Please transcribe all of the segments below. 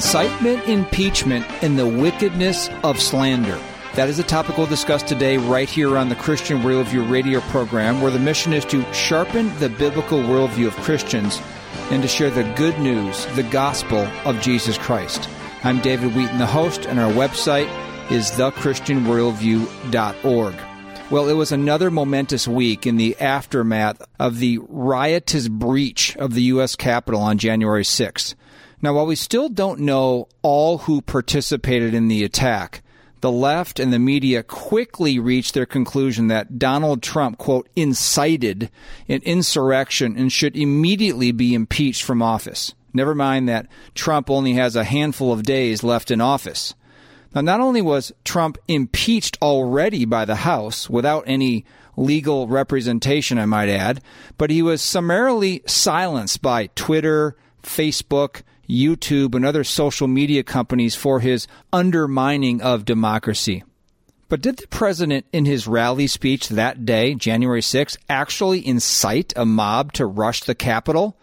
Incitement, impeachment, and the wickedness of slander. That is a topic we'll discuss today right here on the Christian Worldview radio program, where the mission is to sharpen the biblical worldview of Christians and to share the good news, the gospel of Jesus Christ. I'm David Wheaton, the host, and our website is thechristianworldview.org. Well, it was another momentous week in the aftermath of the riotous breach of the U.S. Capitol on January 6th. Now, while we still don't know all who participated in the attack, the left and the media quickly reached their conclusion that Donald Trump, quote, incited an insurrection and should immediately be impeached from office. Never mind that Trump only has a handful of days left in office. Now, not only was Trump impeached already by the House without any legal representation, I might add, but he was summarily silenced by Twitter, Facebook, YouTube, and other social media companies for his undermining of democracy. But did the president, in his rally speech that day, January 6, actually incite a mob to rush the Capitol?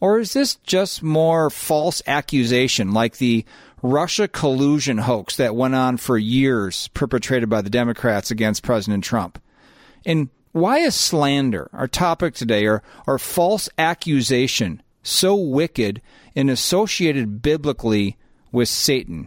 Or is this just more false accusation like the Russia collusion hoax that went on for years, perpetrated by the Democrats against President Trump? And why is slander, our topic today, or, or false accusation, so wicked and associated biblically with Satan.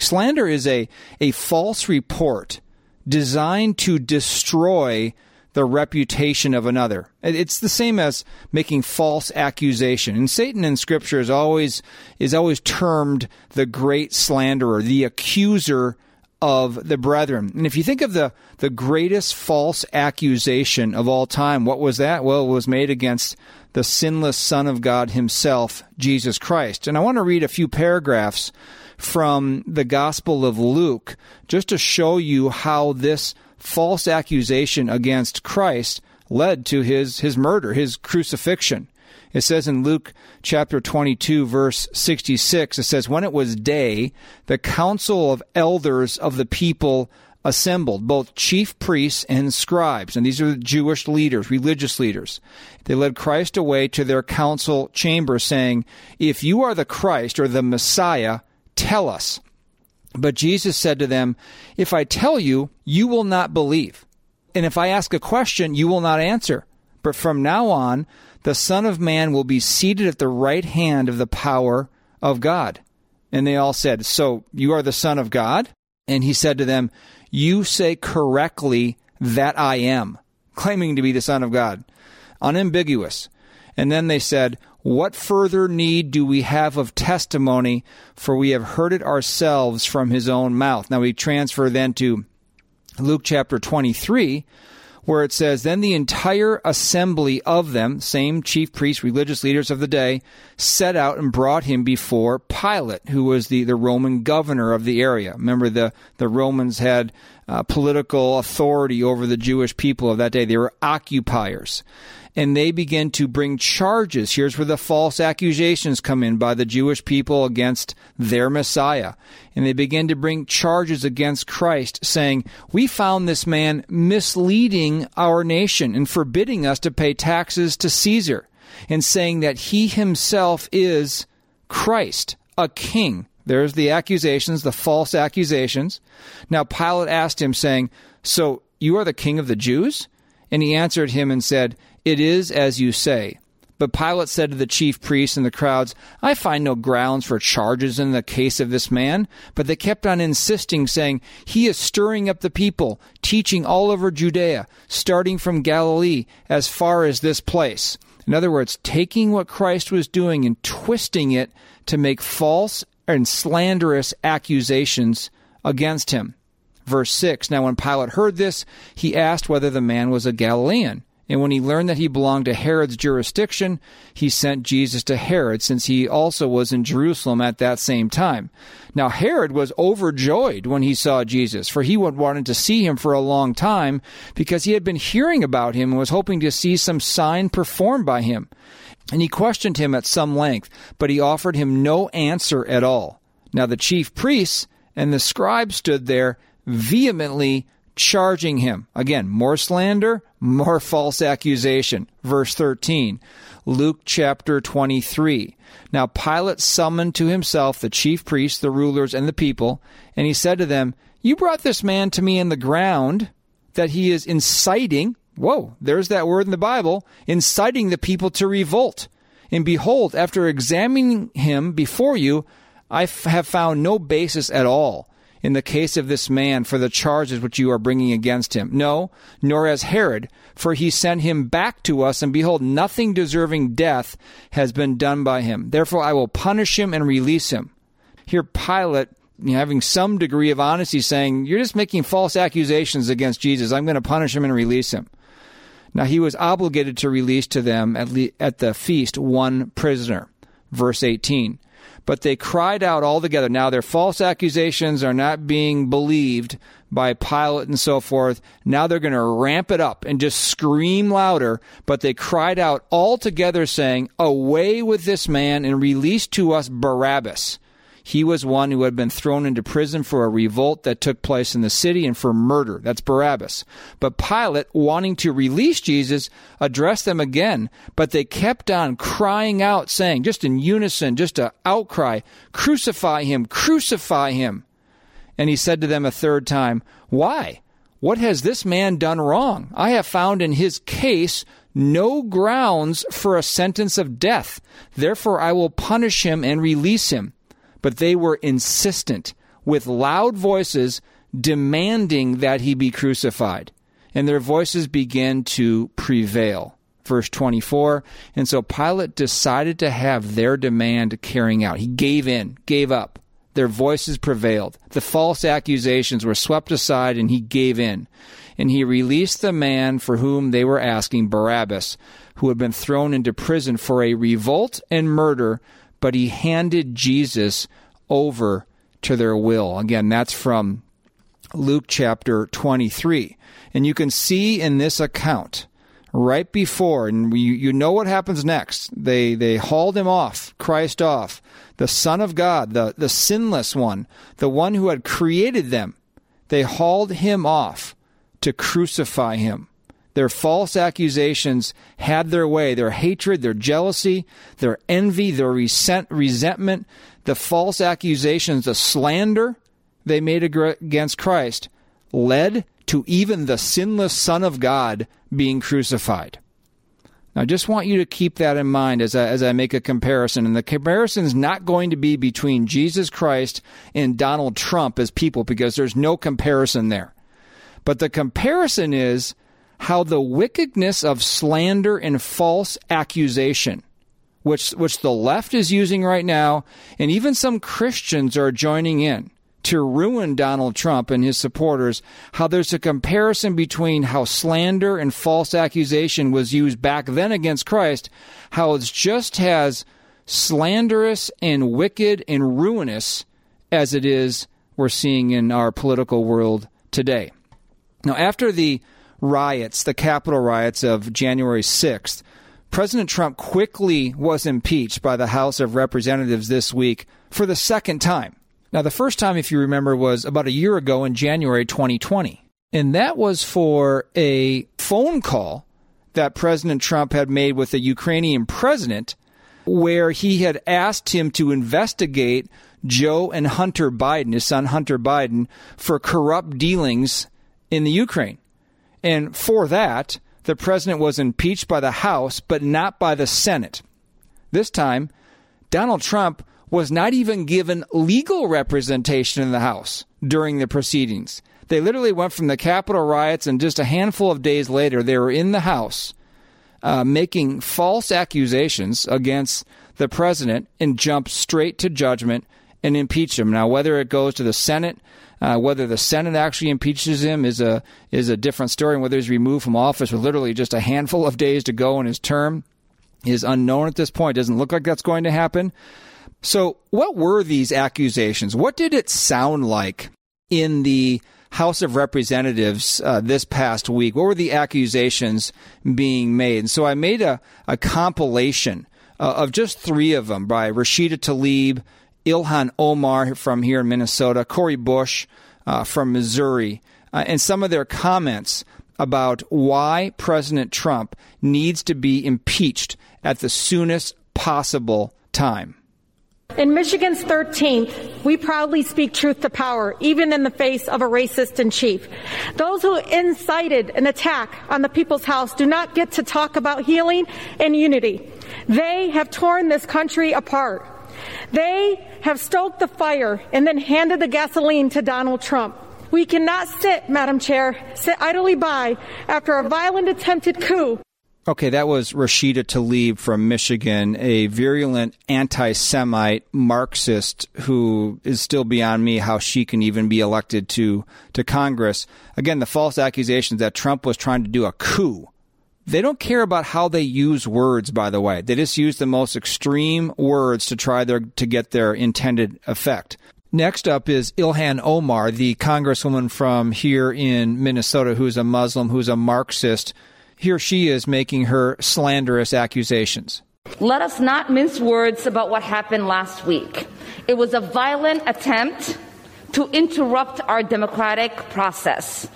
Slander is a, a false report designed to destroy the reputation of another. It's the same as making false accusation. And Satan in scripture is always is always termed the great slanderer, the accuser of the brethren. And if you think of the, the greatest false accusation of all time, what was that? Well, it was made against the sinless Son of God himself, Jesus Christ. And I want to read a few paragraphs from the Gospel of Luke just to show you how this false accusation against Christ led to his, his murder, his crucifixion. It says in Luke chapter 22, verse 66, it says, When it was day, the council of elders of the people assembled both chief priests and scribes, and these are the Jewish leaders, religious leaders. They led Christ away to their council chamber, saying, If you are the Christ or the Messiah, tell us. But Jesus said to them, If I tell you, you will not believe. And if I ask a question, you will not answer. But from now on, the Son of Man will be seated at the right hand of the power of God. And they all said, So you are the Son of God? And he said to them, you say correctly that I am, claiming to be the Son of God. Unambiguous. And then they said, What further need do we have of testimony? For we have heard it ourselves from his own mouth. Now we transfer then to Luke chapter 23, where it says, Then the entire assembly of them, same chief priests, religious leaders of the day, set out and brought him before Pilate, who was the, the Roman governor of the area. Remember, the, the Romans had uh, political authority over the Jewish people of that day. They were occupiers and they begin to bring charges. Here's where the false accusations come in by the Jewish people against their Messiah. And they begin to bring charges against Christ, saying, We found this man misleading our nation and forbidding us to pay taxes to Caesar, and saying that he himself is Christ, a king. There's the accusations, the false accusations. Now Pilate asked him, saying, So you are the king of the Jews? And he answered him and said, it is as you say. But Pilate said to the chief priests and the crowds, I find no grounds for charges in the case of this man. But they kept on insisting, saying, He is stirring up the people, teaching all over Judea, starting from Galilee as far as this place. In other words, taking what Christ was doing and twisting it to make false and slanderous accusations against him. Verse 6 Now, when Pilate heard this, he asked whether the man was a Galilean. And when he learned that he belonged to Herod's jurisdiction, he sent Jesus to Herod, since he also was in Jerusalem at that same time. Now, Herod was overjoyed when he saw Jesus, for he had wanted to see him for a long time, because he had been hearing about him and was hoping to see some sign performed by him. And he questioned him at some length, but he offered him no answer at all. Now, the chief priests and the scribes stood there vehemently charging him. Again, more slander, more false accusation. Verse 13, Luke chapter 23. Now Pilate summoned to himself the chief priests, the rulers, and the people, and he said to them, You brought this man to me in the ground that he is inciting. Whoa, there's that word in the Bible, inciting the people to revolt. And behold, after examining him before you, I f- have found no basis at all in the case of this man for the charges which you are bringing against him. No, nor as Herod, for he sent him back to us, and behold, nothing deserving death has been done by him. Therefore, I will punish him and release him. Here, Pilate, you know, having some degree of honesty, saying, You're just making false accusations against Jesus. I'm going to punish him and release him. Now, he was obligated to release to them at, le- at the feast one prisoner. Verse 18 but they cried out all together. Now their false accusations are not being believed by Pilate and so forth. Now they're going to ramp it up and just scream louder. But they cried out all together, saying, Away with this man and release to us Barabbas he was one who had been thrown into prison for a revolt that took place in the city and for murder. That's Barabbas. But Pilate, wanting to release Jesus, addressed them again, but they kept on crying out, saying, just in unison, just an outcry, Crucify him, crucify him. And he said to them a third time, Why? What has this man done wrong? I have found in his case no grounds for a sentence of death. Therefore, I will punish him and release him but they were insistent with loud voices demanding that he be crucified. And their voices began to prevail. Verse 24. And so Pilate decided to have their demand carrying out. He gave in, gave up. Their voices prevailed. The false accusations were swept aside, and he gave in. And he released the man for whom they were asking, Barabbas, who had been thrown into prison for a revolt and murder but he handed Jesus over to their will. Again, that's from Luke chapter 23. And you can see in this account right before, and you, you know what happens next. They, they hauled him off, Christ off, the Son of God, the, the sinless one, the one who had created them. They hauled him off to crucify him. Their false accusations had their way. Their hatred, their jealousy, their envy, their resent, resentment, the false accusations, the slander they made against Christ led to even the sinless Son of God being crucified. Now, I just want you to keep that in mind as I, as I make a comparison. And the comparison is not going to be between Jesus Christ and Donald Trump as people because there's no comparison there. But the comparison is how the wickedness of slander and false accusation, which, which the left is using right now, and even some Christians are joining in to ruin Donald Trump and his supporters, how there's a comparison between how slander and false accusation was used back then against Christ, how it's just as slanderous and wicked and ruinous as it is we're seeing in our political world today. Now, after the riots, the Capitol riots of January 6th, President Trump quickly was impeached by the House of Representatives this week for the second time. Now, the first time, if you remember, was about a year ago in January 2020. And that was for a phone call that President Trump had made with the Ukrainian president, where he had asked him to investigate Joe and Hunter Biden, his son Hunter Biden, for corrupt dealings in the Ukraine. And for that, the president was impeached by the House, but not by the Senate. This time, Donald Trump was not even given legal representation in the House during the proceedings. They literally went from the Capitol riots, and just a handful of days later, they were in the House uh, making false accusations against the president and jumped straight to judgment and impeach him. Now, whether it goes to the Senate uh, whether the Senate actually impeaches him is a is a different story, and whether he's removed from office with literally just a handful of days to go in his term is unknown at this point. Doesn't look like that's going to happen. So, what were these accusations? What did it sound like in the House of Representatives uh, this past week? What were the accusations being made? And so I made a, a compilation uh, of just three of them by Rashida Tlaib, Ilhan Omar from here in Minnesota, Cori Bush uh, from Missouri, uh, and some of their comments about why President Trump needs to be impeached at the soonest possible time. In Michigan's 13th, we proudly speak truth to power, even in the face of a racist in chief. Those who incited an attack on the People's House do not get to talk about healing and unity. They have torn this country apart. They have stoked the fire and then handed the gasoline to Donald Trump. We cannot sit, Madam Chair, sit idly by after a violent attempted coup Okay, that was Rashida Tlaib from Michigan, a virulent anti Semite Marxist who is still beyond me how she can even be elected to, to Congress. Again, the false accusations that Trump was trying to do a coup. They don't care about how they use words, by the way. They just use the most extreme words to try their, to get their intended effect. Next up is Ilhan Omar, the congresswoman from here in Minnesota who's a Muslim, who's a Marxist here she is making her slanderous accusations. Let us not mince words about what happened last week. It was a violent attempt to interrupt our democratic process.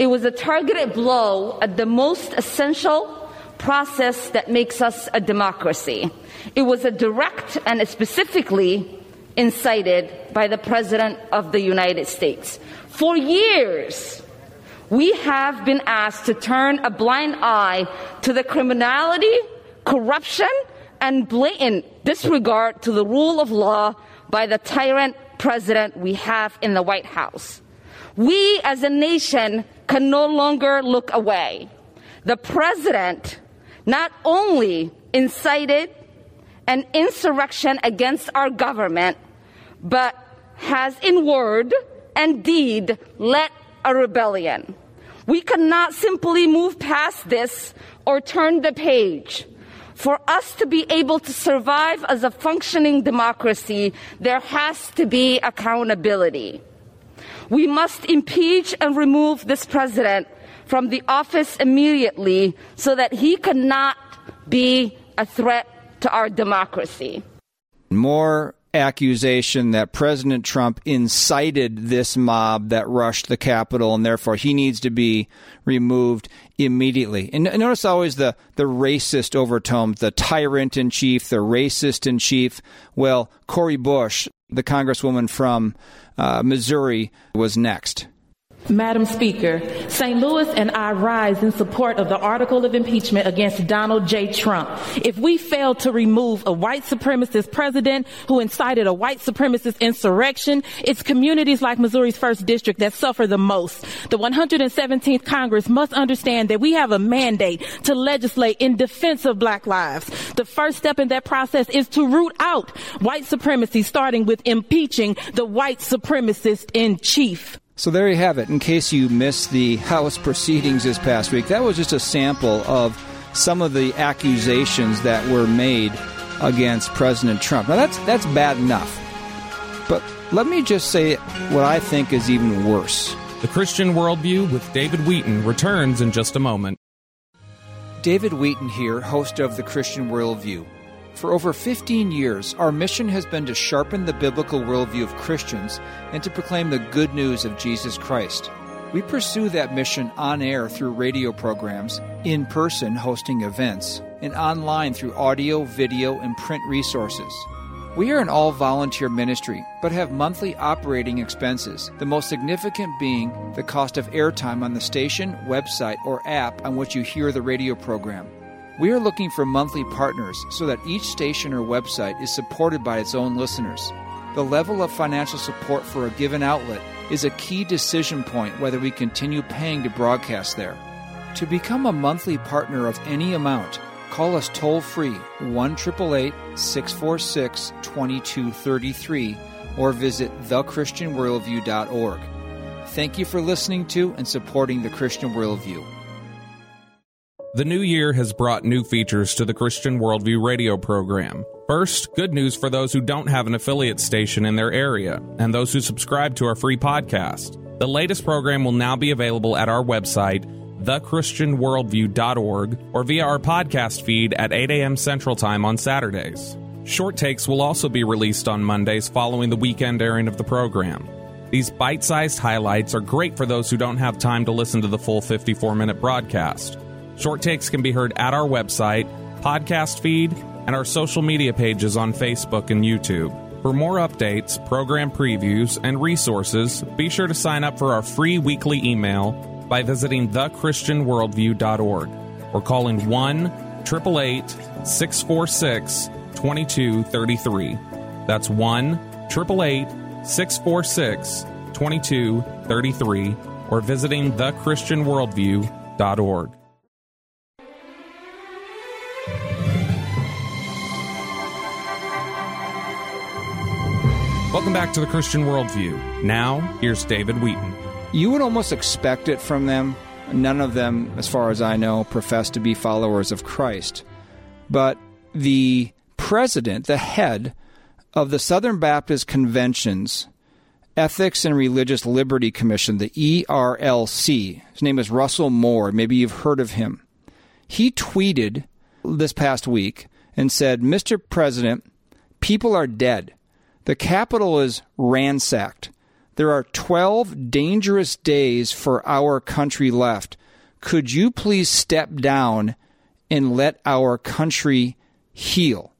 It was a targeted blow at the most essential process that makes us a democracy. It was a direct and specifically incited by the President of the United States. For years, we have been asked to turn a blind eye to the criminality, corruption, and blatant disregard to the rule of law by the tyrant president we have in the White House. We as a nation can no longer look away. The president not only incited an insurrection against our government, but has in word and deed led a rebellion. We cannot simply move past this or turn the page. For us to be able to survive as a functioning democracy, there has to be accountability. We must impeach and remove this president from the office immediately so that he cannot be a threat to our democracy. More accusation that President Trump incited this mob that rushed the Capitol, and therefore he needs to be removed immediately. And notice always the, the racist overtones, the tyrant in chief, the racist in chief. Well, Cori Bush, the congresswoman from uh, Missouri, was next. Madam Speaker, St. Louis and I rise in support of the article of impeachment against Donald J. Trump. If we fail to remove a white supremacist president who incited a white supremacist insurrection, it's communities like Missouri's first district that suffer the most. The 117th Congress must understand that we have a mandate to legislate in defense of black lives. The first step in that process is to root out white supremacy, starting with impeaching the white supremacist in chief. So there you have it. In case you missed the House proceedings this past week, that was just a sample of some of the accusations that were made against President Trump. Now that's that's bad enough. But let me just say what I think is even worse. The Christian Worldview with David Wheaton returns in just a moment. David Wheaton here, host of The Christian Worldview. For over 15 years, our mission has been to sharpen the biblical worldview of Christians and to proclaim the good news of Jesus Christ. We pursue that mission on air through radio programs, in person hosting events, and online through audio, video, and print resources. We are an all volunteer ministry, but have monthly operating expenses, the most significant being the cost of airtime on the station, website, or app on which you hear the radio program. We are looking for monthly partners so that each station or website is supported by its own listeners. The level of financial support for a given outlet is a key decision point whether we continue paying to broadcast there. To become a monthly partner of any amount, call us toll free 1 646 2233 or visit thechristianworldview.org. Thank you for listening to and supporting the Christian Worldview. The new year has brought new features to the Christian Worldview radio program. First, good news for those who don't have an affiliate station in their area and those who subscribe to our free podcast. The latest program will now be available at our website, thechristianworldview.org, or via our podcast feed at 8 a.m. Central Time on Saturdays. Short takes will also be released on Mondays following the weekend airing of the program. These bite sized highlights are great for those who don't have time to listen to the full 54 minute broadcast. Short takes can be heard at our website, podcast feed, and our social media pages on Facebook and YouTube. For more updates, program previews, and resources, be sure to sign up for our free weekly email by visiting thechristianworldview.org or calling 1 888 646 2233. That's 1 888 646 2233 or visiting thechristianworldview.org. Welcome back to the Christian Worldview. Now, here's David Wheaton. You would almost expect it from them. None of them, as far as I know, profess to be followers of Christ. But the president, the head of the Southern Baptist Convention's Ethics and Religious Liberty Commission, the ERLC, his name is Russell Moore. Maybe you've heard of him. He tweeted this past week and said, Mr. President, people are dead. The Capitol is ransacked. There are 12 dangerous days for our country left. Could you please step down and let our country heal?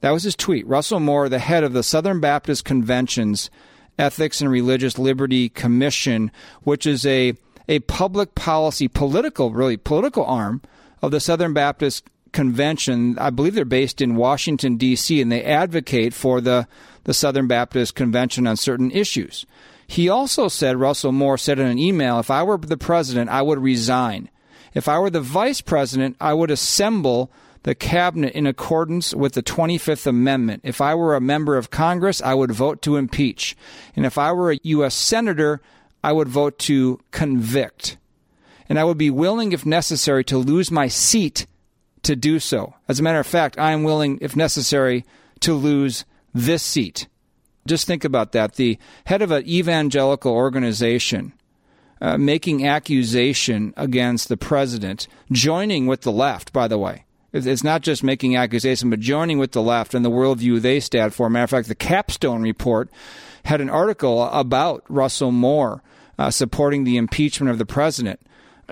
That was his tweet. Russell Moore, the head of the Southern Baptist Convention's Ethics and Religious Liberty Commission, which is a, a public policy, political, really political arm of the Southern Baptist Convention. I believe they're based in Washington, D.C., and they advocate for the the Southern Baptist Convention on certain issues. He also said, Russell Moore said in an email, if I were the president, I would resign. If I were the vice president, I would assemble the cabinet in accordance with the 25th Amendment. If I were a member of Congress, I would vote to impeach. And if I were a U.S. Senator, I would vote to convict. And I would be willing, if necessary, to lose my seat to do so. As a matter of fact, I am willing, if necessary, to lose this seat. Just think about that. The head of an evangelical organization uh, making accusation against the president, joining with the left, by the way. It's not just making accusation, but joining with the left and the worldview they stand for. Matter of fact, the Capstone report had an article about Russell Moore uh, supporting the impeachment of the president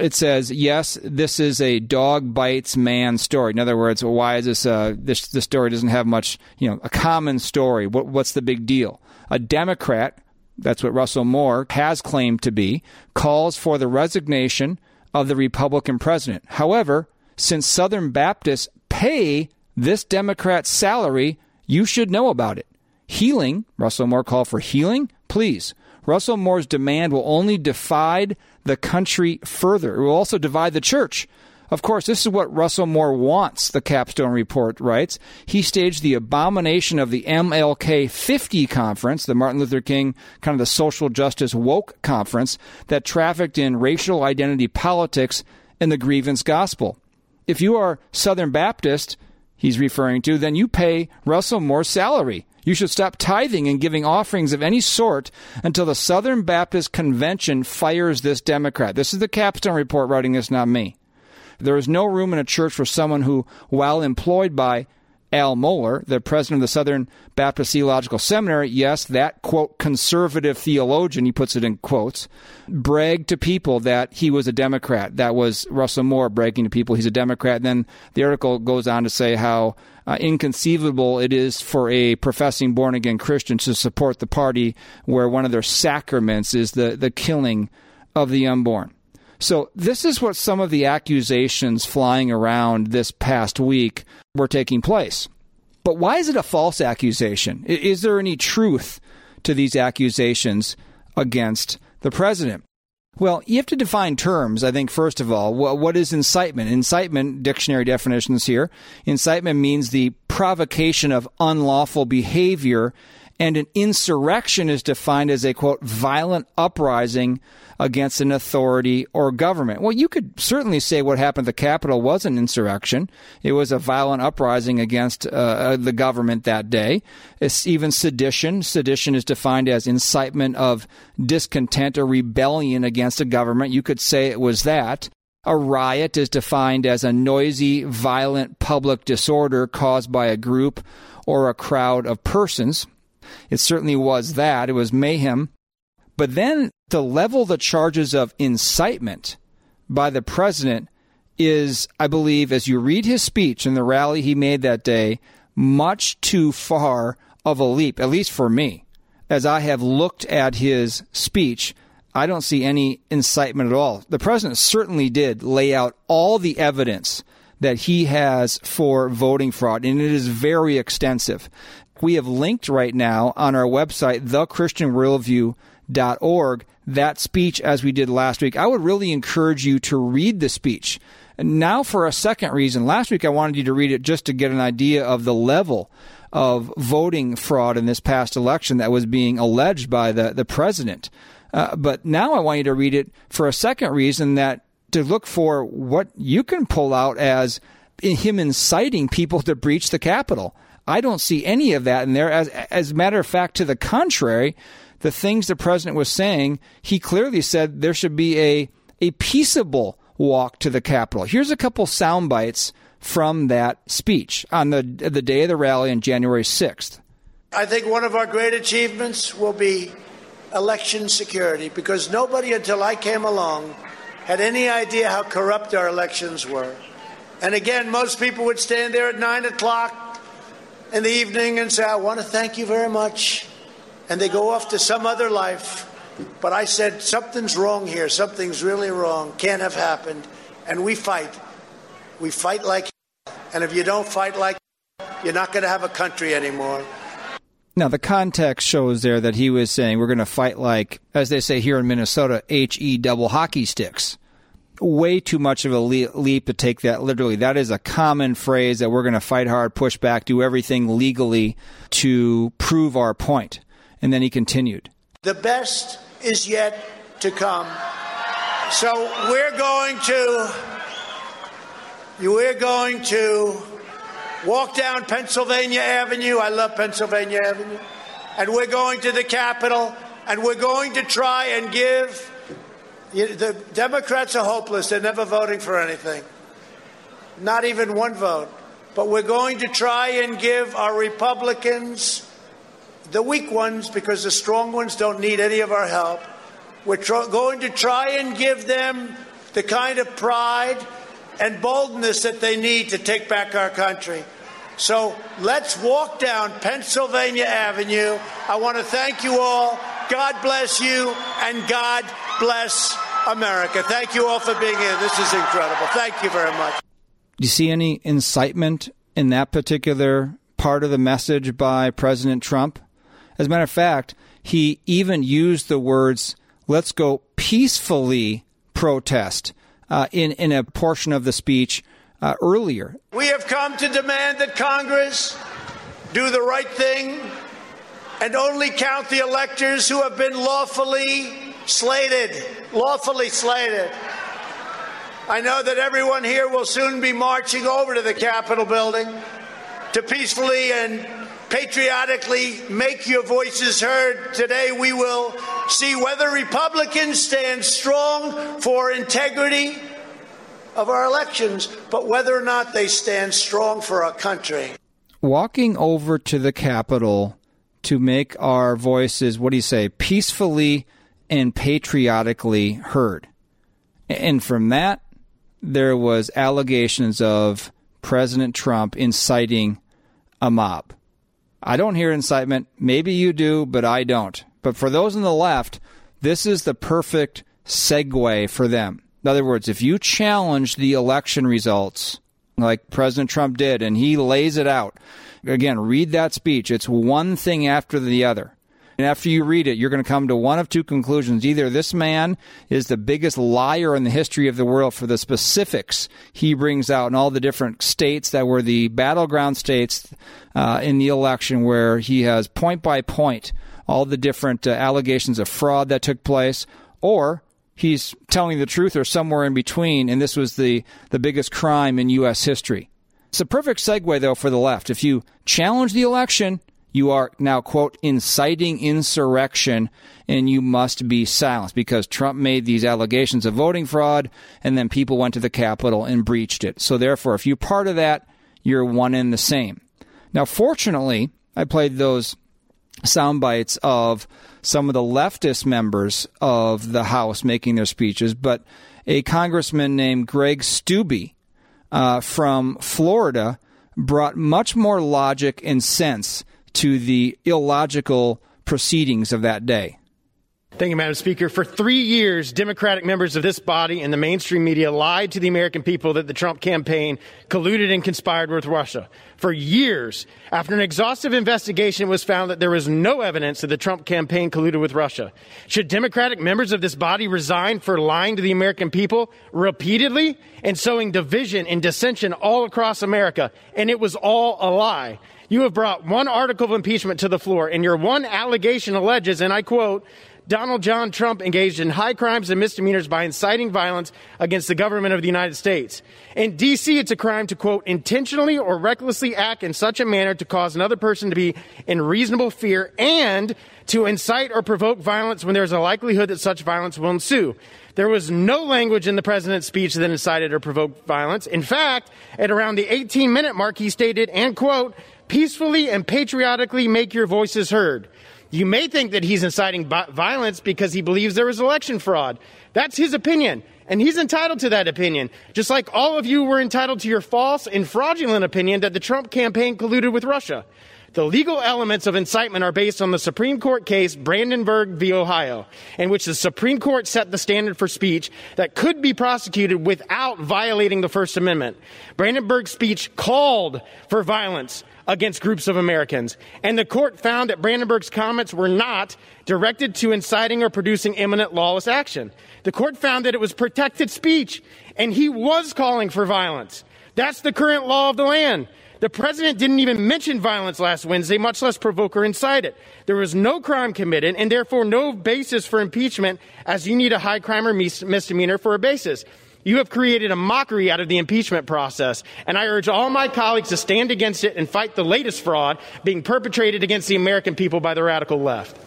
it says, yes, this is a dog bites man story. In other words, why is this, uh, this, this story doesn't have much, you know, a common story. What, what's the big deal? A Democrat, that's what Russell Moore has claimed to be, calls for the resignation of the Republican president. However, since Southern Baptists pay this Democrat's salary, you should know about it. Healing, Russell Moore called for healing, please. Russell Moore's demand will only divide the country further. It will also divide the church. Of course, this is what Russell Moore wants, the Capstone Report writes. He staged the abomination of the MLK 50 conference, the Martin Luther King kind of the social justice woke conference that trafficked in racial identity politics and the grievance gospel. If you are Southern Baptist, he's referring to, then you pay Russell Moore's salary. You should stop tithing and giving offerings of any sort until the Southern Baptist Convention fires this Democrat. This is the Capstone Report writing this, not me. There is no room in a church for someone who, while employed by Al Mohler, the president of the Southern Baptist Theological Seminary, yes, that quote conservative theologian, he puts it in quotes, bragged to people that he was a Democrat. That was Russell Moore bragging to people he's a Democrat. And then the article goes on to say how uh, inconceivable it is for a professing born again Christian to support the party where one of their sacraments is the, the killing of the unborn. So, this is what some of the accusations flying around this past week were taking place. But why is it a false accusation? Is there any truth to these accusations against the president? Well, you have to define terms, I think, first of all. What is incitement? Incitement, dictionary definitions here. Incitement means the provocation of unlawful behavior and an insurrection is defined as a quote violent uprising against an authority or government. Well, you could certainly say what happened at the Capitol was an insurrection. It was a violent uprising against uh, uh, the government that day. It's even sedition. Sedition is defined as incitement of discontent or rebellion against a government. You could say it was that. A riot is defined as a noisy, violent public disorder caused by a group or a crowd of persons. It certainly was that. It was mayhem. But then to level the charges of incitement by the president is, I believe, as you read his speech and the rally he made that day, much too far of a leap, at least for me. As I have looked at his speech, I don't see any incitement at all. The president certainly did lay out all the evidence that he has for voting fraud, and it is very extensive. We have linked right now on our website, thechristianworldview.org, that speech as we did last week. I would really encourage you to read the speech. Now, for a second reason, last week I wanted you to read it just to get an idea of the level of voting fraud in this past election that was being alleged by the, the president. Uh, but now I want you to read it for a second reason that to look for what you can pull out as him inciting people to breach the Capitol. I don't see any of that in there. As, as a matter of fact, to the contrary, the things the president was saying, he clearly said there should be a, a peaceable walk to the Capitol. Here's a couple sound bites from that speech on the, the day of the rally on January 6th. I think one of our great achievements will be election security because nobody until I came along had any idea how corrupt our elections were. And again, most people would stand there at 9 o'clock in the evening and say, I want to thank you very much. And they go off to some other life. But I said, something's wrong here. Something's really wrong. Can't have happened. And we fight. We fight like, and if you don't fight like, you're not going to have a country anymore. Now, the context shows there that he was saying we're going to fight like, as they say here in Minnesota, HE double hockey sticks. Way too much of a leap to take that literally. That is a common phrase that we're going to fight hard, push back, do everything legally to prove our point. And then he continued. The best is yet to come. So we're going to, we're going to walk down Pennsylvania Avenue. I love Pennsylvania Avenue. And we're going to the Capitol and we're going to try and give. The Democrats are hopeless. They're never voting for anything, not even one vote. But we're going to try and give our Republicans, the weak ones, because the strong ones don't need any of our help. We're tr- going to try and give them the kind of pride and boldness that they need to take back our country. So let's walk down Pennsylvania Avenue. I want to thank you all. God bless you, and God bless America. Thank you all for being here. This is incredible. Thank you very much. Do you see any incitement in that particular part of the message by President Trump? As a matter of fact, he even used the words, let's go peacefully protest uh, in, in a portion of the speech uh, earlier. We have come to demand that Congress do the right thing and only count the electors who have been lawfully slated. Lawfully slated. I know that everyone here will soon be marching over to the Capitol building to peacefully and patriotically make your voices heard. Today we will see whether Republicans stand strong for integrity of our elections, but whether or not they stand strong for our country. Walking over to the Capitol to make our voices, what do you say, peacefully and patriotically heard. And from that, there was allegations of President Trump inciting a mob. I don't hear incitement. Maybe you do, but I don't. But for those on the left, this is the perfect segue for them. In other words, if you challenge the election results, like President Trump did, and he lays it out, again, read that speech. It's one thing after the other. And after you read it, you're going to come to one of two conclusions. Either this man is the biggest liar in the history of the world for the specifics he brings out in all the different states that were the battleground states uh, in the election, where he has point by point all the different uh, allegations of fraud that took place, or he's telling the truth or somewhere in between, and this was the, the biggest crime in U.S. history. It's a perfect segue, though, for the left. If you challenge the election, you are now, quote, inciting insurrection, and you must be silenced because Trump made these allegations of voting fraud, and then people went to the Capitol and breached it. So, therefore, if you're part of that, you're one and the same. Now, fortunately, I played those sound bites of some of the leftist members of the House making their speeches, but a congressman named Greg Steube uh, from Florida brought much more logic and sense to the illogical proceedings of that day. Thank you, Madam Speaker. For three years, Democratic members of this body and the mainstream media lied to the American people that the Trump campaign colluded and conspired with Russia. For years, after an exhaustive investigation, was found that there was no evidence that the Trump campaign colluded with Russia. Should Democratic members of this body resign for lying to the American people repeatedly and sowing division and dissension all across America? And it was all a lie. You have brought one article of impeachment to the floor, and your one allegation alleges, and I quote, Donald John Trump engaged in high crimes and misdemeanors by inciting violence against the government of the United States. In D.C., it's a crime to, quote, intentionally or recklessly act in such a manner to cause another person to be in reasonable fear and to incite or provoke violence when there's a likelihood that such violence will ensue. There was no language in the president's speech that incited or provoked violence. In fact, at around the 18 minute mark, he stated, and quote, peacefully and patriotically make your voices heard. You may think that he's inciting violence because he believes there was election fraud. That's his opinion. And he's entitled to that opinion. Just like all of you were entitled to your false and fraudulent opinion that the Trump campaign colluded with Russia. The legal elements of incitement are based on the Supreme Court case Brandenburg v. Ohio, in which the Supreme Court set the standard for speech that could be prosecuted without violating the First Amendment. Brandenburg's speech called for violence against groups of Americans. And the court found that Brandenburg's comments were not directed to inciting or producing imminent lawless action. The court found that it was protected speech, and he was calling for violence. That's the current law of the land. The president didn't even mention violence last Wednesday, much less provoke or incite it. There was no crime committed, and therefore no basis for impeachment, as you need a high crime or misdemeanor for a basis. You have created a mockery out of the impeachment process, and I urge all my colleagues to stand against it and fight the latest fraud being perpetrated against the American people by the radical left.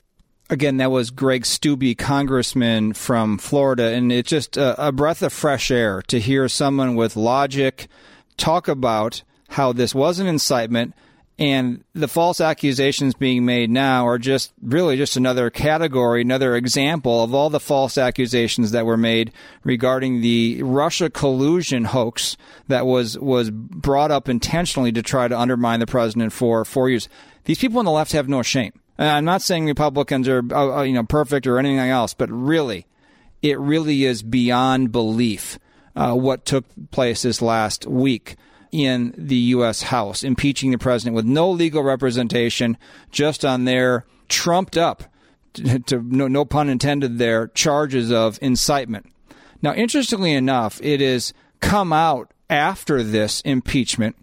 Again, that was Greg Steube, congressman from Florida, and it's just a, a breath of fresh air to hear someone with logic talk about how this was an incitement and the false accusations being made now are just really just another category, another example of all the false accusations that were made regarding the Russia collusion hoax that was was brought up intentionally to try to undermine the president for four years. These people on the left have no shame. And I'm not saying Republicans are uh, uh, you know perfect or anything else, but really, it really is beyond belief uh, what took place this last week in the U.S. House, impeaching the president with no legal representation, just on their trumped up, to, to no, no pun intended, there charges of incitement. Now, interestingly enough, it has come out after this impeachment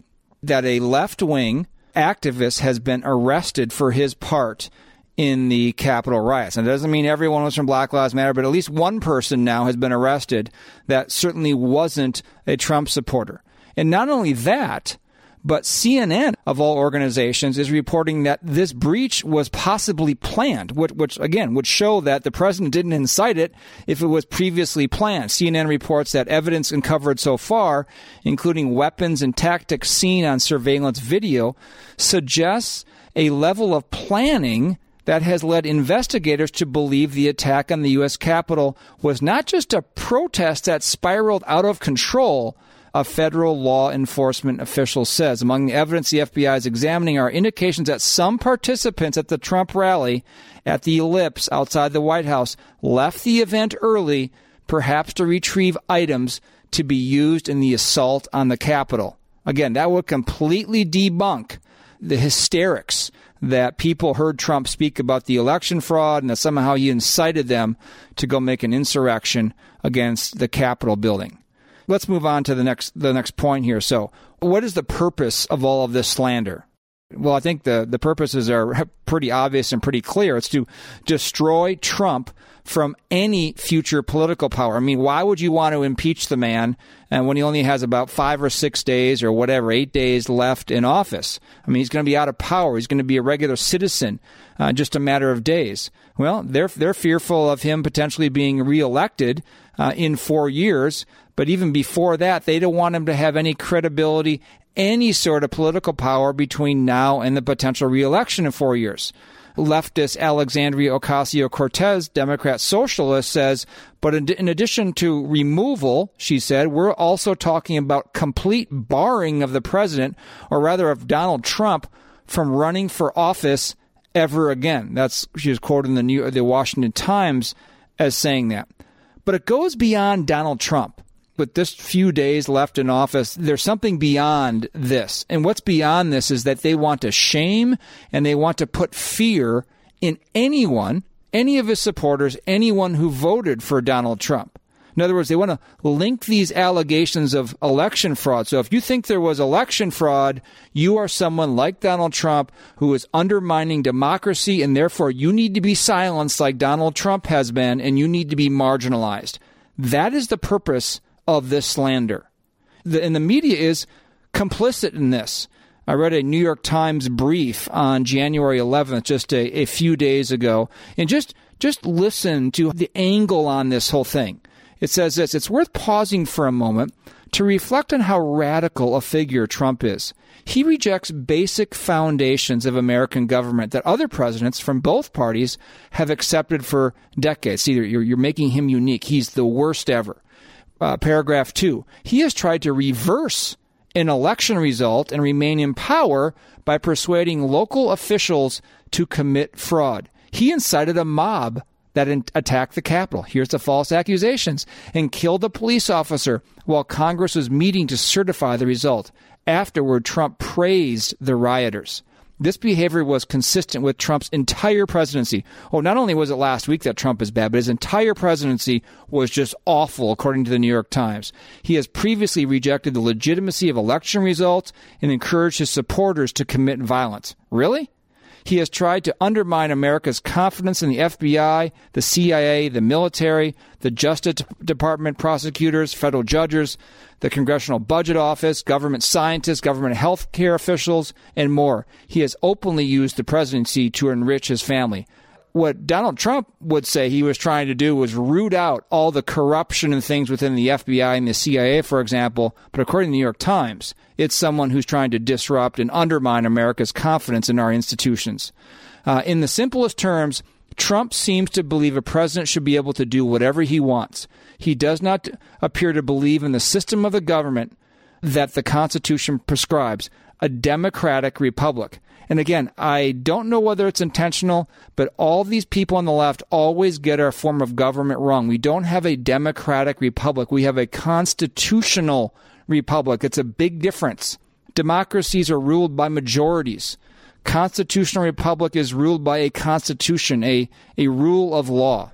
that a left wing activist has been arrested for his part in the Capitol riots. And it doesn't mean everyone was from Black Lives Matter, but at least one person now has been arrested that certainly wasn't a Trump supporter. And not only that, but CNN, of all organizations, is reporting that this breach was possibly planned, which, which, again would show that the president didn't incite it if it was previously planned. CNN reports that evidence uncovered so far, including weapons and tactics seen on surveillance video, suggests a level of planning that has led investigators to believe the attack on the U.S. Capitol was not just a protest that spiraled out of control a federal law enforcement official says. Among the evidence the FBI is examining are indications that some participants at the Trump rally at the Ellipse outside the White House left the event early, perhaps to retrieve items to be used in the assault on the Capitol. Again, that would completely debunk the hysterics that people heard Trump speak about the election fraud and that somehow he incited them to go make an insurrection against the Capitol building let's move on to the next the next point here. So, what is the purpose of all of this slander? Well, I think the the purposes are pretty obvious and pretty clear. It's to destroy Trump from any future political power. I mean, why would you want to impeach the man and when he only has about five or six days or whatever, eight days left in office? I mean, he's going to be out of power. He's going to be a regular citizen, uh, just a matter of days. Well, they're they're fearful of him potentially being reelected uh, in four years. But even before that, they don't want him to have any credibility, any sort of political power between now and the potential reelection in four years. leftist Alexandria Ocasio Cortez, Democrat socialist, says, but in, addition to removal, she said, we're also talking about complete barring of the president, or rather of Donald Trump, from running for office ever again. That's she was quoted in the New the Washington Times as saying that. But it goes beyond Donald Trump. With this few days left in office, there's something beyond this. And what's beyond this is that they want to shame and they want to put fear in anyone, any of his supporters, anyone who voted for Donald Trump. In other words, they want to link these allegations of election fraud. So if you think there was election fraud, you are someone like Donald Trump who is undermining democracy, and therefore you need to be silenced like Donald Trump has been, and you need to be marginalized. That is the purpose of this slander. The, and the media is complicit in this. I read a New York Times brief on January 11th, just a, a few days ago, and just just listen to the angle on this whole thing. It says this It's worth pausing for a moment to reflect on how radical a figure Trump is. He rejects basic foundations of American government that other presidents from both parties have accepted for decades. See, you're, you're making him unique. He's the worst ever. Uh, paragraph two. He has tried to reverse an election result and remain in power by persuading local officials to commit fraud. He incited a mob that in- attacked the Capitol. Here's the false accusations and killed a police officer while Congress was meeting to certify the result. Afterward, Trump praised the rioters. This behavior was consistent with Trump's entire presidency. Oh, not only was it last week that Trump is bad, but his entire presidency was just awful, according to the New York Times. He has previously rejected the legitimacy of election results and encouraged his supporters to commit violence. Really? He has tried to undermine America's confidence in the FBI, the CIA, the military, the Justice Department prosecutors, federal judges, the Congressional Budget Office, government scientists, government health care officials, and more. He has openly used the presidency to enrich his family what Donald Trump would say he was trying to do was root out all the corruption and things within the FBI and the CIA, for example. But according to the New York Times, it's someone who's trying to disrupt and undermine America's confidence in our institutions. Uh, in the simplest terms, Trump seems to believe a president should be able to do whatever he wants. He does not appear to believe in the system of the government that the Constitution prescribes, a democratic republic. And again, I don't know whether it's intentional, but all these people on the left always get our form of government wrong. We don't have a democratic republic. We have a constitutional republic. It's a big difference. Democracies are ruled by majorities. Constitutional republic is ruled by a constitution, a, a rule of law.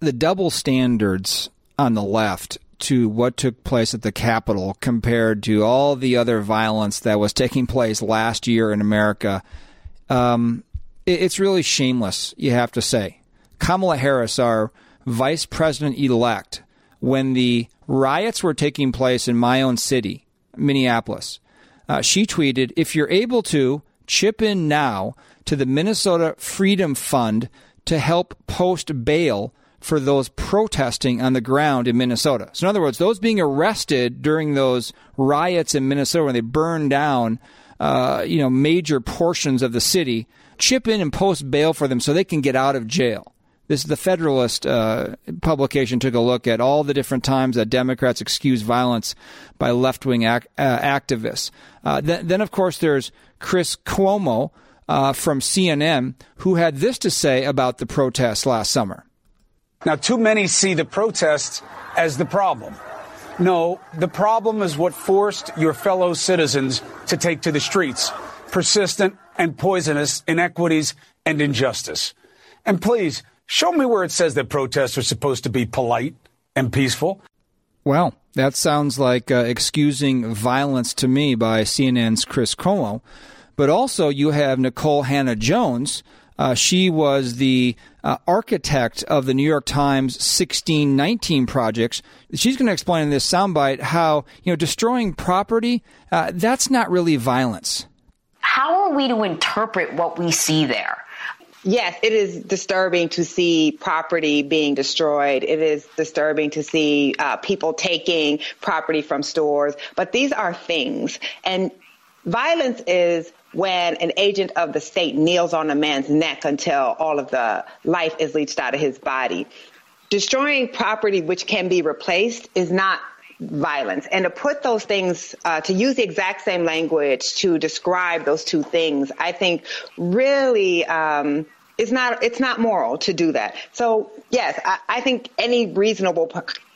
The double standards on the left to what took place at the Capitol compared to all the other violence that was taking place last year in America, um, it, it's really shameless, you have to say. Kamala Harris, our vice president elect, when the riots were taking place in my own city, Minneapolis, uh, she tweeted, If you're able to, chip in now to the Minnesota Freedom Fund to help post bail for those protesting on the ground in Minnesota. So, in other words, those being arrested during those riots in Minnesota when they burned down, uh, you know, major portions of the city, chip in and post bail for them so they can get out of jail. This is the Federalist uh, publication took a look at all the different times that Democrats excuse violence by left wing ac- uh, activists. Uh, then, then, of course, there's Chris Cuomo uh, from CNN who had this to say about the protests last summer. Now, too many see the protests as the problem. No, the problem is what forced your fellow citizens to take to the streets persistent and poisonous inequities and injustice. And please, show me where it says that protests are supposed to be polite and peaceful. Well, that sounds like uh, excusing violence to me by CNN's Chris Cuomo. But also, you have Nicole Hannah Jones, uh, she was the uh, architect of the New York Times 1619 projects. She's going to explain in this soundbite how you know destroying property uh, that's not really violence. How are we to interpret what we see there? Yes, it is disturbing to see property being destroyed. It is disturbing to see uh, people taking property from stores. But these are things, and Violence is when an agent of the state kneels on a man's neck until all of the life is leached out of his body. Destroying property which can be replaced is not violence. And to put those things, uh, to use the exact same language to describe those two things, I think really um, it's not it's not moral to do that. So yes, I, I think any reasonable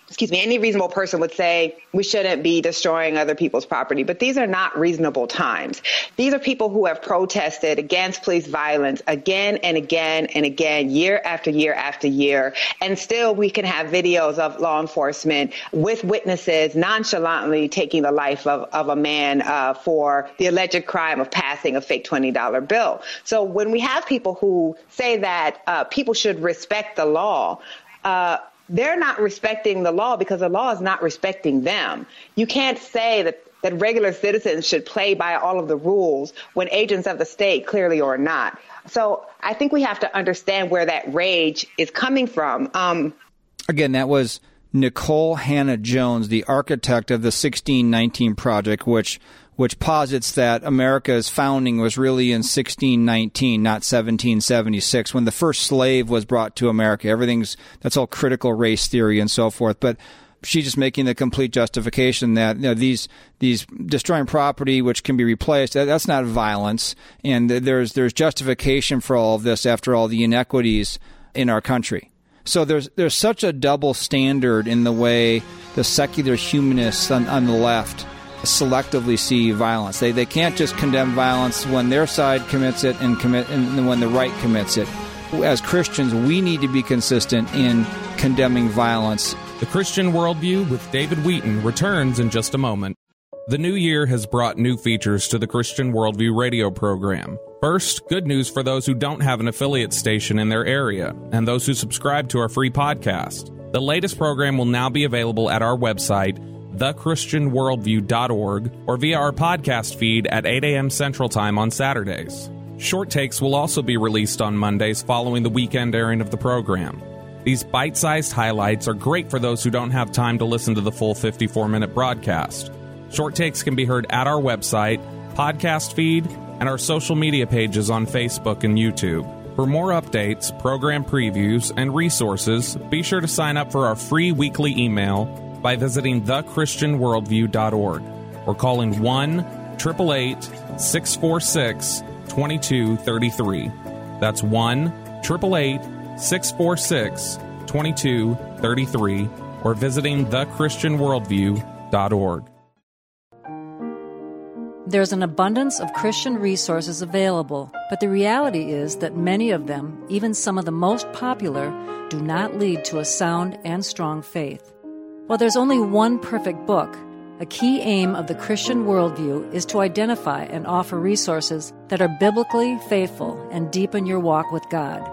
excuse me, any reasonable person would say we shouldn't be destroying other people's property. But these are not reasonable times. These are people who have protested against police violence again and again and again, year after year after year. And still we can have videos of law enforcement with witnesses nonchalantly taking the life of, of a man uh, for the alleged crime of passing a fake $20 bill. So when we have people who say that uh, people should respect the law, uh, they're not respecting the law because the law is not respecting them. You can't say that that regular citizens should play by all of the rules when agents of the state clearly are not. So I think we have to understand where that rage is coming from. Um, Again, that was Nicole Hannah-Jones, the architect of the 1619 Project, which which posits that America's founding was really in 1619, not 1776, when the first slave was brought to America. Everything's that's all critical race theory and so forth. But she's just making the complete justification that you know, these these destroying property which can be replaced that, that's not violence, and there's there's justification for all of this after all the inequities in our country. So there's there's such a double standard in the way the secular humanists on, on the left selectively see violence. They, they can't just condemn violence when their side commits it and commit and when the right commits it. As Christians, we need to be consistent in condemning violence. The Christian Worldview with David Wheaton returns in just a moment. The new year has brought new features to the Christian Worldview radio program. First, good news for those who don't have an affiliate station in their area and those who subscribe to our free podcast. The latest program will now be available at our website thechristianworldview.org, or via our podcast feed at 8 a.m. Central Time on Saturdays. Short takes will also be released on Mondays following the weekend airing of the program. These bite sized highlights are great for those who don't have time to listen to the full 54 minute broadcast. Short takes can be heard at our website, podcast feed, and our social media pages on Facebook and YouTube. For more updates, program previews, and resources, be sure to sign up for our free weekly email by visiting thechristianworldview.org or calling 1 888 646 2233. That's 1 888 646 2233 or visiting thechristianworldview.org. There's an abundance of Christian resources available, but the reality is that many of them, even some of the most popular, do not lead to a sound and strong faith. While there's only one perfect book, a key aim of the Christian worldview is to identify and offer resources that are biblically faithful and deepen your walk with God.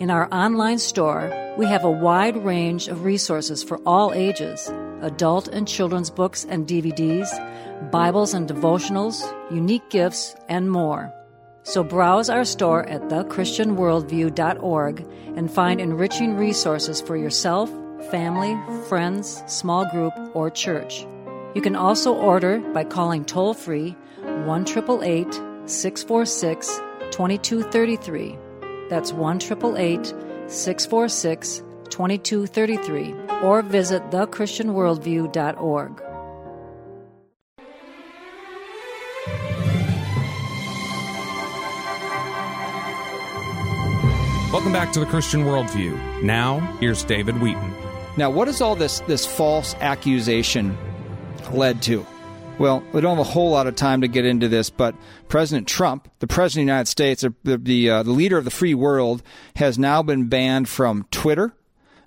In our online store, we have a wide range of resources for all ages adult and children's books and DVDs, Bibles and devotionals, unique gifts, and more. So browse our store at thechristianworldview.org and find enriching resources for yourself family, friends, small group, or church. You can also order by calling toll free 1 646 2233. That's 1 646 2233 or visit thechristianworldview.org. Welcome back to the Christian Worldview. Now, here's David Wheaton. Now, what has all this this false accusation led to? Well, we don't have a whole lot of time to get into this, but President Trump, the president of the United States, the the, uh, the leader of the free world, has now been banned from Twitter,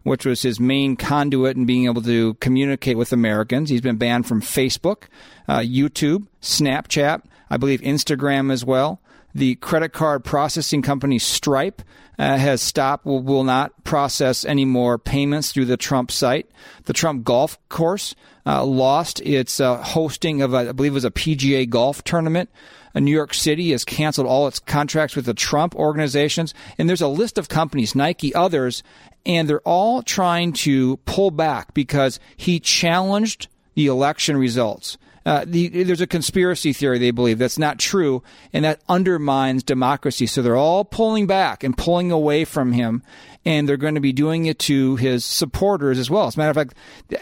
which was his main conduit in being able to communicate with Americans. He's been banned from Facebook, uh, YouTube, Snapchat, I believe Instagram as well. The credit card processing company Stripe uh, has stopped, will, will not process any more payments through the Trump site. The Trump golf course uh, lost its uh, hosting of, a, I believe it was a PGA golf tournament. Uh, New York City has canceled all its contracts with the Trump organizations. And there's a list of companies, Nike, others, and they're all trying to pull back because he challenged the election results. Uh, the, there's a conspiracy theory they believe that's not true, and that undermines democracy. So they're all pulling back and pulling away from him, and they're going to be doing it to his supporters as well. As a matter of fact,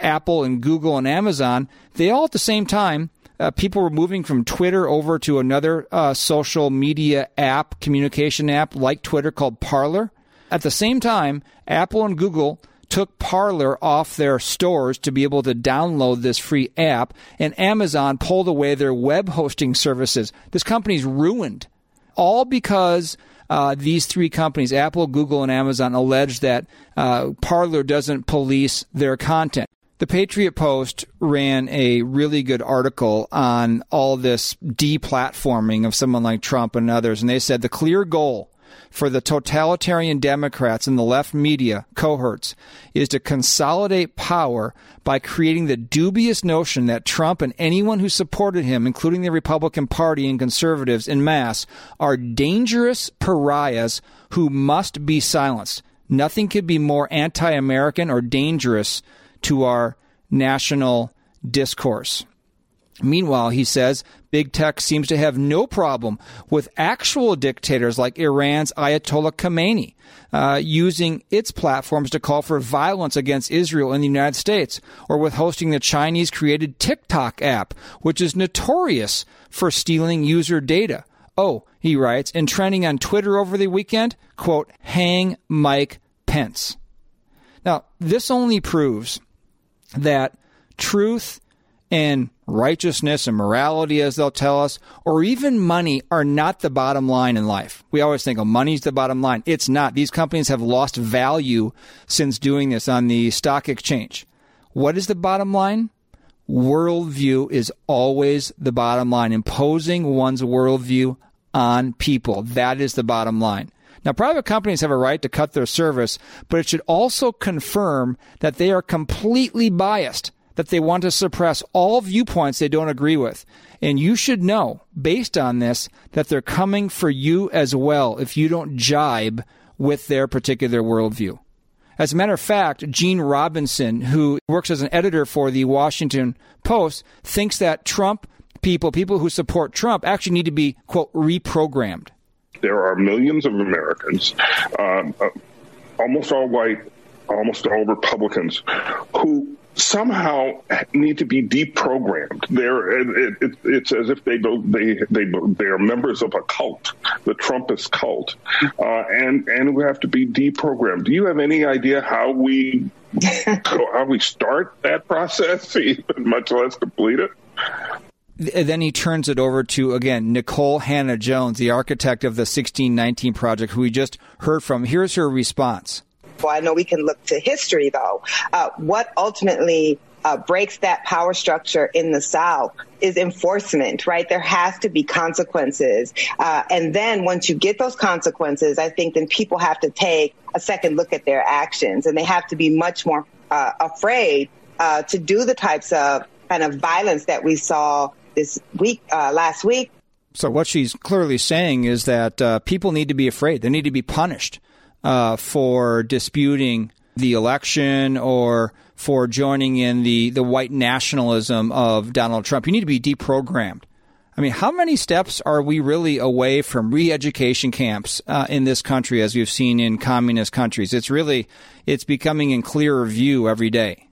Apple and Google and Amazon, they all at the same time uh, people were moving from Twitter over to another uh, social media app, communication app like Twitter called Parler. At the same time, Apple and Google took Parler off their stores to be able to download this free app, and Amazon pulled away their web hosting services. This company's ruined. All because uh, these three companies, Apple, Google, and Amazon, allege that uh, Parler doesn't police their content. The Patriot Post ran a really good article on all this deplatforming of someone like Trump and others, and they said the clear goal for the totalitarian Democrats and the left media cohorts is to consolidate power by creating the dubious notion that Trump and anyone who supported him, including the Republican Party and conservatives in mass, are dangerous pariahs who must be silenced. Nothing could be more anti American or dangerous to our national discourse. Meanwhile, he says big tech seems to have no problem with actual dictators like Iran's Ayatollah Khamenei uh, using its platforms to call for violence against Israel in the United States, or with hosting the Chinese created TikTok app, which is notorious for stealing user data. Oh, he writes, and trending on Twitter over the weekend, quote, hang Mike Pence. Now, this only proves that truth and righteousness and morality, as they'll tell us, or even money are not the bottom line in life. We always think, oh, money's the bottom line. It's not. These companies have lost value since doing this on the stock exchange. What is the bottom line? Worldview is always the bottom line. Imposing one's worldview on people. That is the bottom line. Now, private companies have a right to cut their service, but it should also confirm that they are completely biased, that they want to suppress all viewpoints they don't agree with. And you should know, based on this, that they're coming for you as well if you don't jibe with their particular worldview. As a matter of fact, Gene Robinson, who works as an editor for the Washington Post, thinks that Trump people, people who support Trump, actually need to be, quote, reprogrammed there are millions of Americans, um, almost all white, almost all Republicans, who somehow need to be deprogrammed. They're it, it, it's as if they go they they they are members of a cult, the Trumpist cult, uh, and and we have to be deprogrammed. Do you have any idea how we how we start that process, even much less complete it? then he turns it over to again Nicole Hannah-Jones, the architect of the 1619 project, who we just heard from. Here's her response. Well, I know we can look to history, though. Uh, what ultimately uh, breaks that power structure in the South is enforcement, right? There has to be consequences. Uh, and then once you get those consequences, I think then people have to take a second look at their actions and they have to be much more uh, afraid uh, to do the types of kind of violence that we saw this week, uh, last week. So what she's clearly saying is that uh, people need to be afraid. They need to be punished uh, for disputing the election or for joining in the, the white nationalism of Donald Trump. You need to be deprogrammed. I mean, how many steps are we really away from re-education camps uh, in this country, as we've seen in communist countries? It's really, it's becoming in clearer view every day.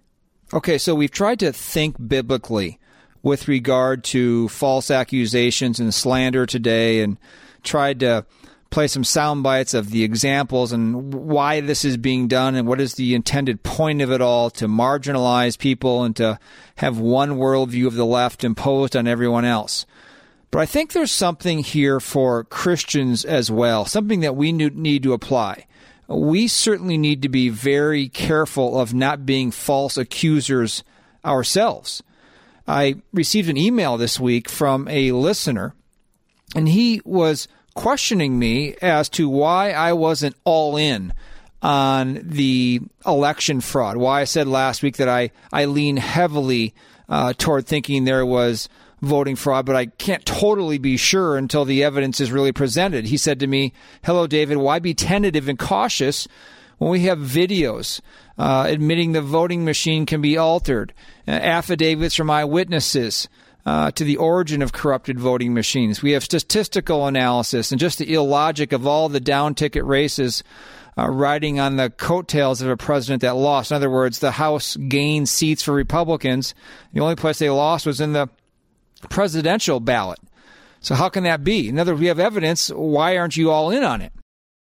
Okay, so we've tried to think biblically with regard to false accusations and slander today and tried to play some sound bites of the examples and why this is being done and what is the intended point of it all to marginalize people and to have one worldview of the left imposed on everyone else. But I think there's something here for Christians as well, something that we need to apply. We certainly need to be very careful of not being false accusers ourselves. I received an email this week from a listener, and he was questioning me as to why I wasn't all in on the election fraud. Why I said last week that I, I lean heavily uh, toward thinking there was voting fraud, but I can't totally be sure until the evidence is really presented. He said to me, Hello, David, why be tentative and cautious when we have videos uh, admitting the voting machine can be altered, uh, affidavits from eyewitnesses, uh, to the origin of corrupted voting machines. We have statistical analysis and just the illogic of all the down ticket races uh, riding on the coattails of a president that lost. In other words, the House gained seats for Republicans. The only place they lost was in the presidential ballot. So how can that be? In other words, we have evidence. Why aren't you all in on it?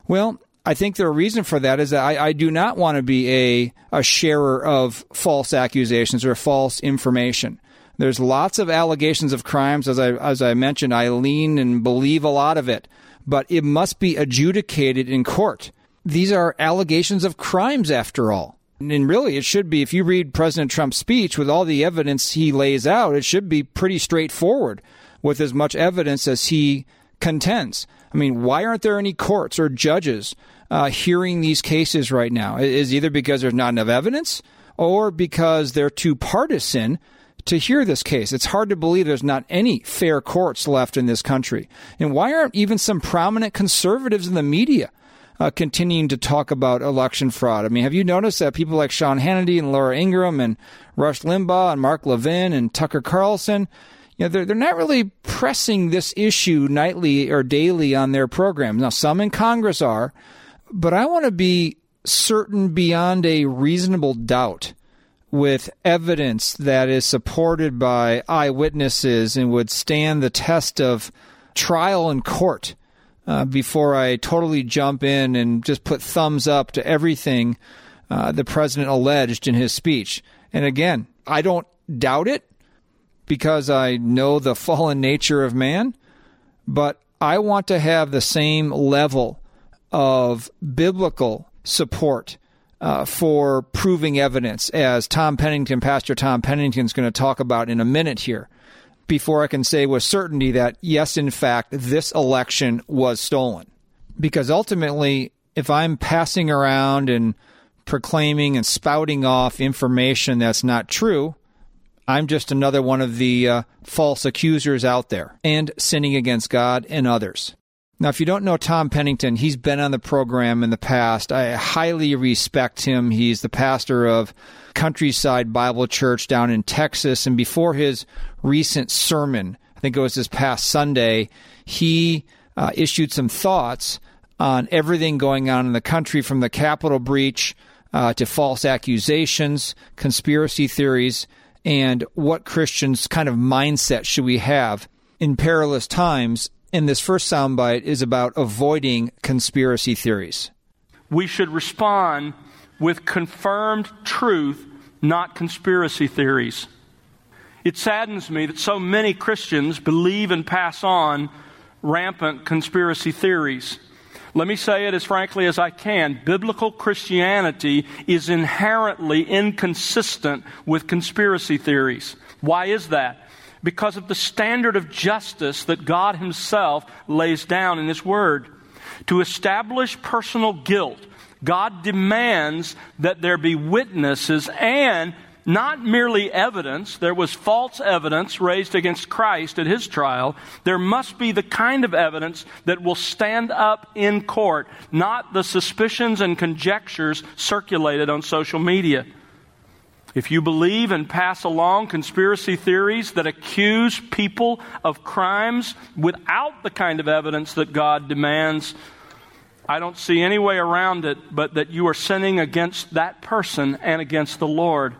Well, I think the reason for that is that I, I do not want to be a, a sharer of false accusations or false information. There's lots of allegations of crimes, as I as I mentioned. I lean and believe a lot of it, but it must be adjudicated in court. These are allegations of crimes, after all. And really, it should be, if you read President Trump's speech with all the evidence he lays out, it should be pretty straightforward with as much evidence as he contends. I mean, why aren't there any courts or judges uh, hearing these cases right now? Is either because there's not enough evidence or because they're too partisan to hear this case. It's hard to believe there's not any fair courts left in this country. And why aren't even some prominent conservatives in the media uh, continuing to talk about election fraud? I mean, have you noticed that people like Sean Hannity and Laura Ingraham and Rush Limbaugh and Mark Levin and Tucker Carlson, you know, they're, they're not really pressing this issue nightly or daily on their programs. Now, some in Congress are, but I want to be certain beyond a reasonable doubt with evidence that is supported by eyewitnesses and would stand the test of trial in court uh, before I totally jump in and just put thumbs up to everything uh, the president alleged in his speech. And again, I don't doubt it because I know the fallen nature of man, but I want to have the same level of biblical support uh, for proving evidence, as Tom Pennington, Pastor Tom Pennington, is going to talk about in a minute here, before I can say with certainty that, yes, in fact, this election was stolen. Because ultimately, if I'm passing around and proclaiming and spouting off information that's not true, I'm just another one of the uh, false accusers out there and sinning against God and others. Now, if you don't know Tom Pennington, he's been on the program in the past. I highly respect him. He's the pastor of Countryside Bible Church down in Texas. And before his recent sermon, I think it was this past Sunday, he uh, issued some thoughts on everything going on in the country from the Capitol breach uh, to false accusations, conspiracy theories, and what Christians' kind of mindset should we have in perilous times and this first soundbite is about avoiding conspiracy theories. We should respond with confirmed truth, not conspiracy theories. It saddens me that so many Christians believe and pass on rampant conspiracy theories. Let me say it as frankly as I can. Biblical Christianity is inherently inconsistent with conspiracy theories. Why is that? Because of the standard of justice that God Himself lays down in His Word. To establish personal guilt, God demands that there be witnesses and not merely evidence. There was false evidence raised against Christ at his trial. There must be the kind of evidence that will stand up in court, not the suspicions and conjectures circulated on social media. If you believe and pass along conspiracy theories that accuse people of crimes without the kind of evidence that God demands, I don't see any way around it but that you are sinning against that person and against the Lord.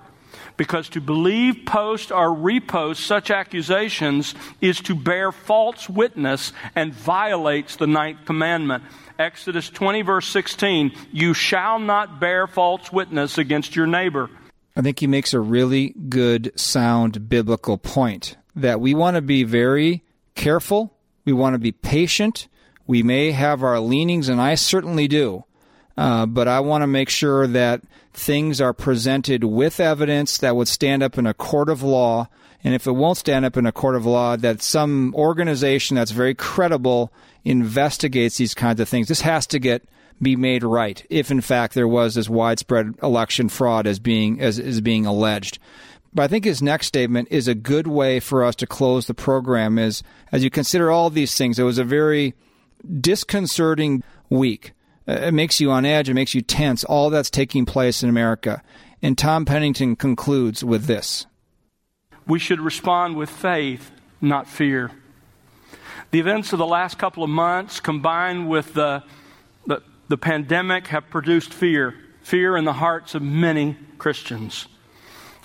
Because to believe, post, or repost such accusations is to bear false witness and violates the ninth commandment. Exodus 20, verse 16 You shall not bear false witness against your neighbor. I think he makes a really good, sound biblical point that we want to be very careful. We want to be patient. We may have our leanings, and I certainly do. Uh, but I want to make sure that things are presented with evidence that would stand up in a court of law. And if it won't stand up in a court of law, that some organization that's very credible investigates these kinds of things. This has to get be made right if in fact there was as widespread election fraud as being as is being alleged. But I think his next statement is a good way for us to close the program is as you consider all these things, it was a very disconcerting week. Uh, it makes you on edge, it makes you tense, all that's taking place in America. And Tom Pennington concludes with this. we should respond with faith, not fear. The events of the last couple of months, combined with the, the, pandemic, have produced fear. Fear in the hearts of many Christians.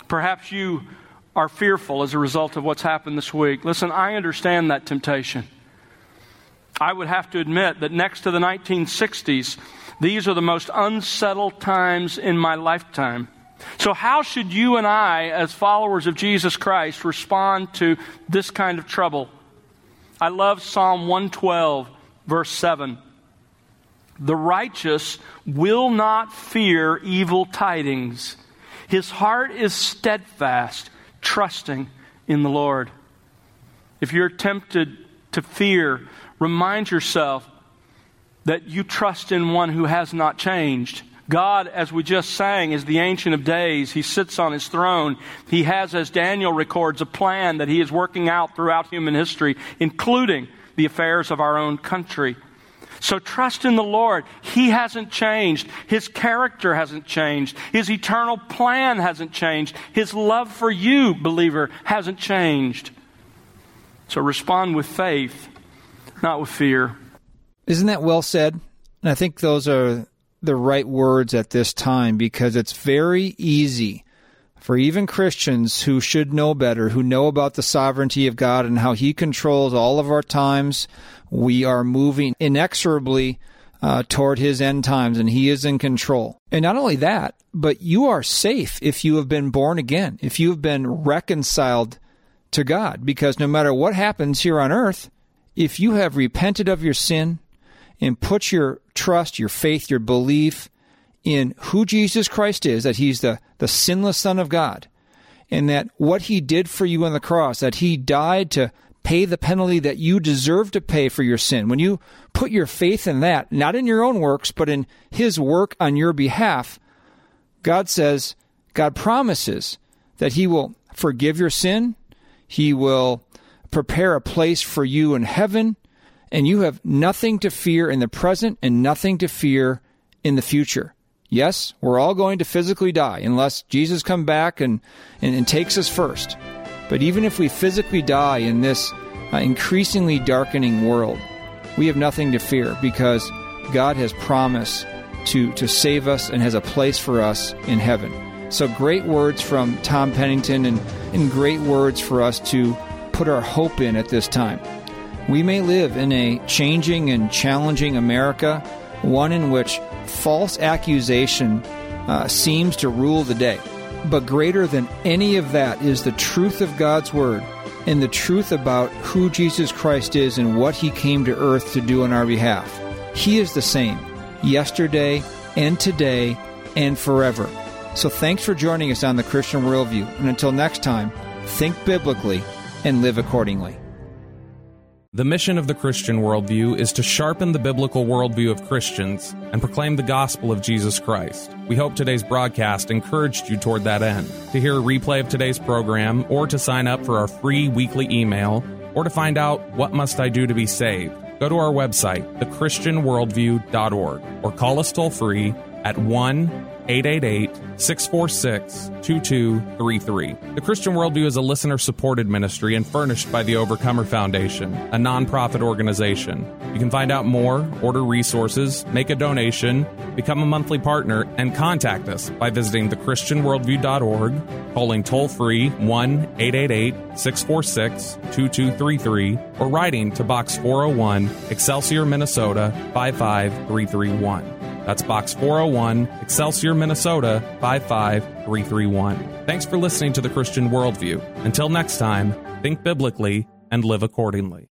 Perhaps you are fearful as a result of what's happened this week. Listen, I understand that temptation. I would have to admit that next to the 1960s, these are the most unsettled times in my lifetime. So, how should you and I, as followers of Jesus Christ, respond to this kind of trouble? I love Psalm 112, verse 7. The righteous will not fear evil tidings. His heart is steadfast, trusting in the Lord. If you're tempted to fear, remind yourself that you trust in one who has not changed. God, as we just sang, is the Ancient of Days. He sits on his throne. He has, as Daniel records, a plan that he is working out throughout human history, including the affairs of our own country. So trust in the Lord. He hasn't changed. His character hasn't changed. His eternal plan hasn't changed. His love for you, believer, hasn't changed. So respond with faith, not with fear. Isn't that well said? And I think those are the right words at this time because it's very easy for even Christians who should know better, who know about the sovereignty of God and how He controls all of our times. We are moving inexorably uh, toward His end times, and He is in control. And not only that, but you are safe if you have been born again, if you have been reconciled to God, because no matter what happens here on earth, if you have repented of your sin and put your trust, your faith, your belief in who Jesus Christ is, that he's the, the sinless Son of God, and that what he did for you on the cross, that he died to pay the penalty that you deserve to pay for your sin. When you put your faith in that, not in your own works, but in his work on your behalf, God says, God promises that he will forgive your sin, he will prepare a place for you in heaven, and you have nothing to fear in the present and nothing to fear in the future. Yes, we're all going to physically die unless Jesus comes back and, and, and, takes us first. But even if we physically die in this uh, increasingly darkening world, we have nothing to fear because God has promised to, to save us and has a place for us in heaven. So great words from Tom Pennington and, and great words for us to put our hope in at this time. We may live in a changing and challenging America, one in which false accusation uh, seems to rule the day. But greater than any of that is the truth of God's Word and the truth about who Jesus Christ is and what He came to earth to do on our behalf. He is the same yesterday and today and forever. So thanks for joining us on the Christian Worldview. And until next time, think biblically and live accordingly. The mission of the Christian worldview is to sharpen the biblical worldview of Christians and proclaim the gospel of Jesus Christ. We hope today's broadcast encouraged you toward that end. To hear a replay of today's program, or to sign up for our free weekly email, or to find out what must I do to be saved, go to our website, thechristianworldview.org, or call us toll free at 1 888 646 2233. The Christian Worldview is a listener supported ministry and furnished by the Overcomer Foundation, a nonprofit organization. You can find out more, order resources, make a donation, become a monthly partner, and contact us by visiting thechristianworldview.org, calling toll free 1 888 646 2233, or writing to Box 401, Excelsior, Minnesota 55331. That's Box 401, Excelsior, Minnesota 55331. Thanks for listening to the Christian Worldview. Until next time, think biblically and live accordingly.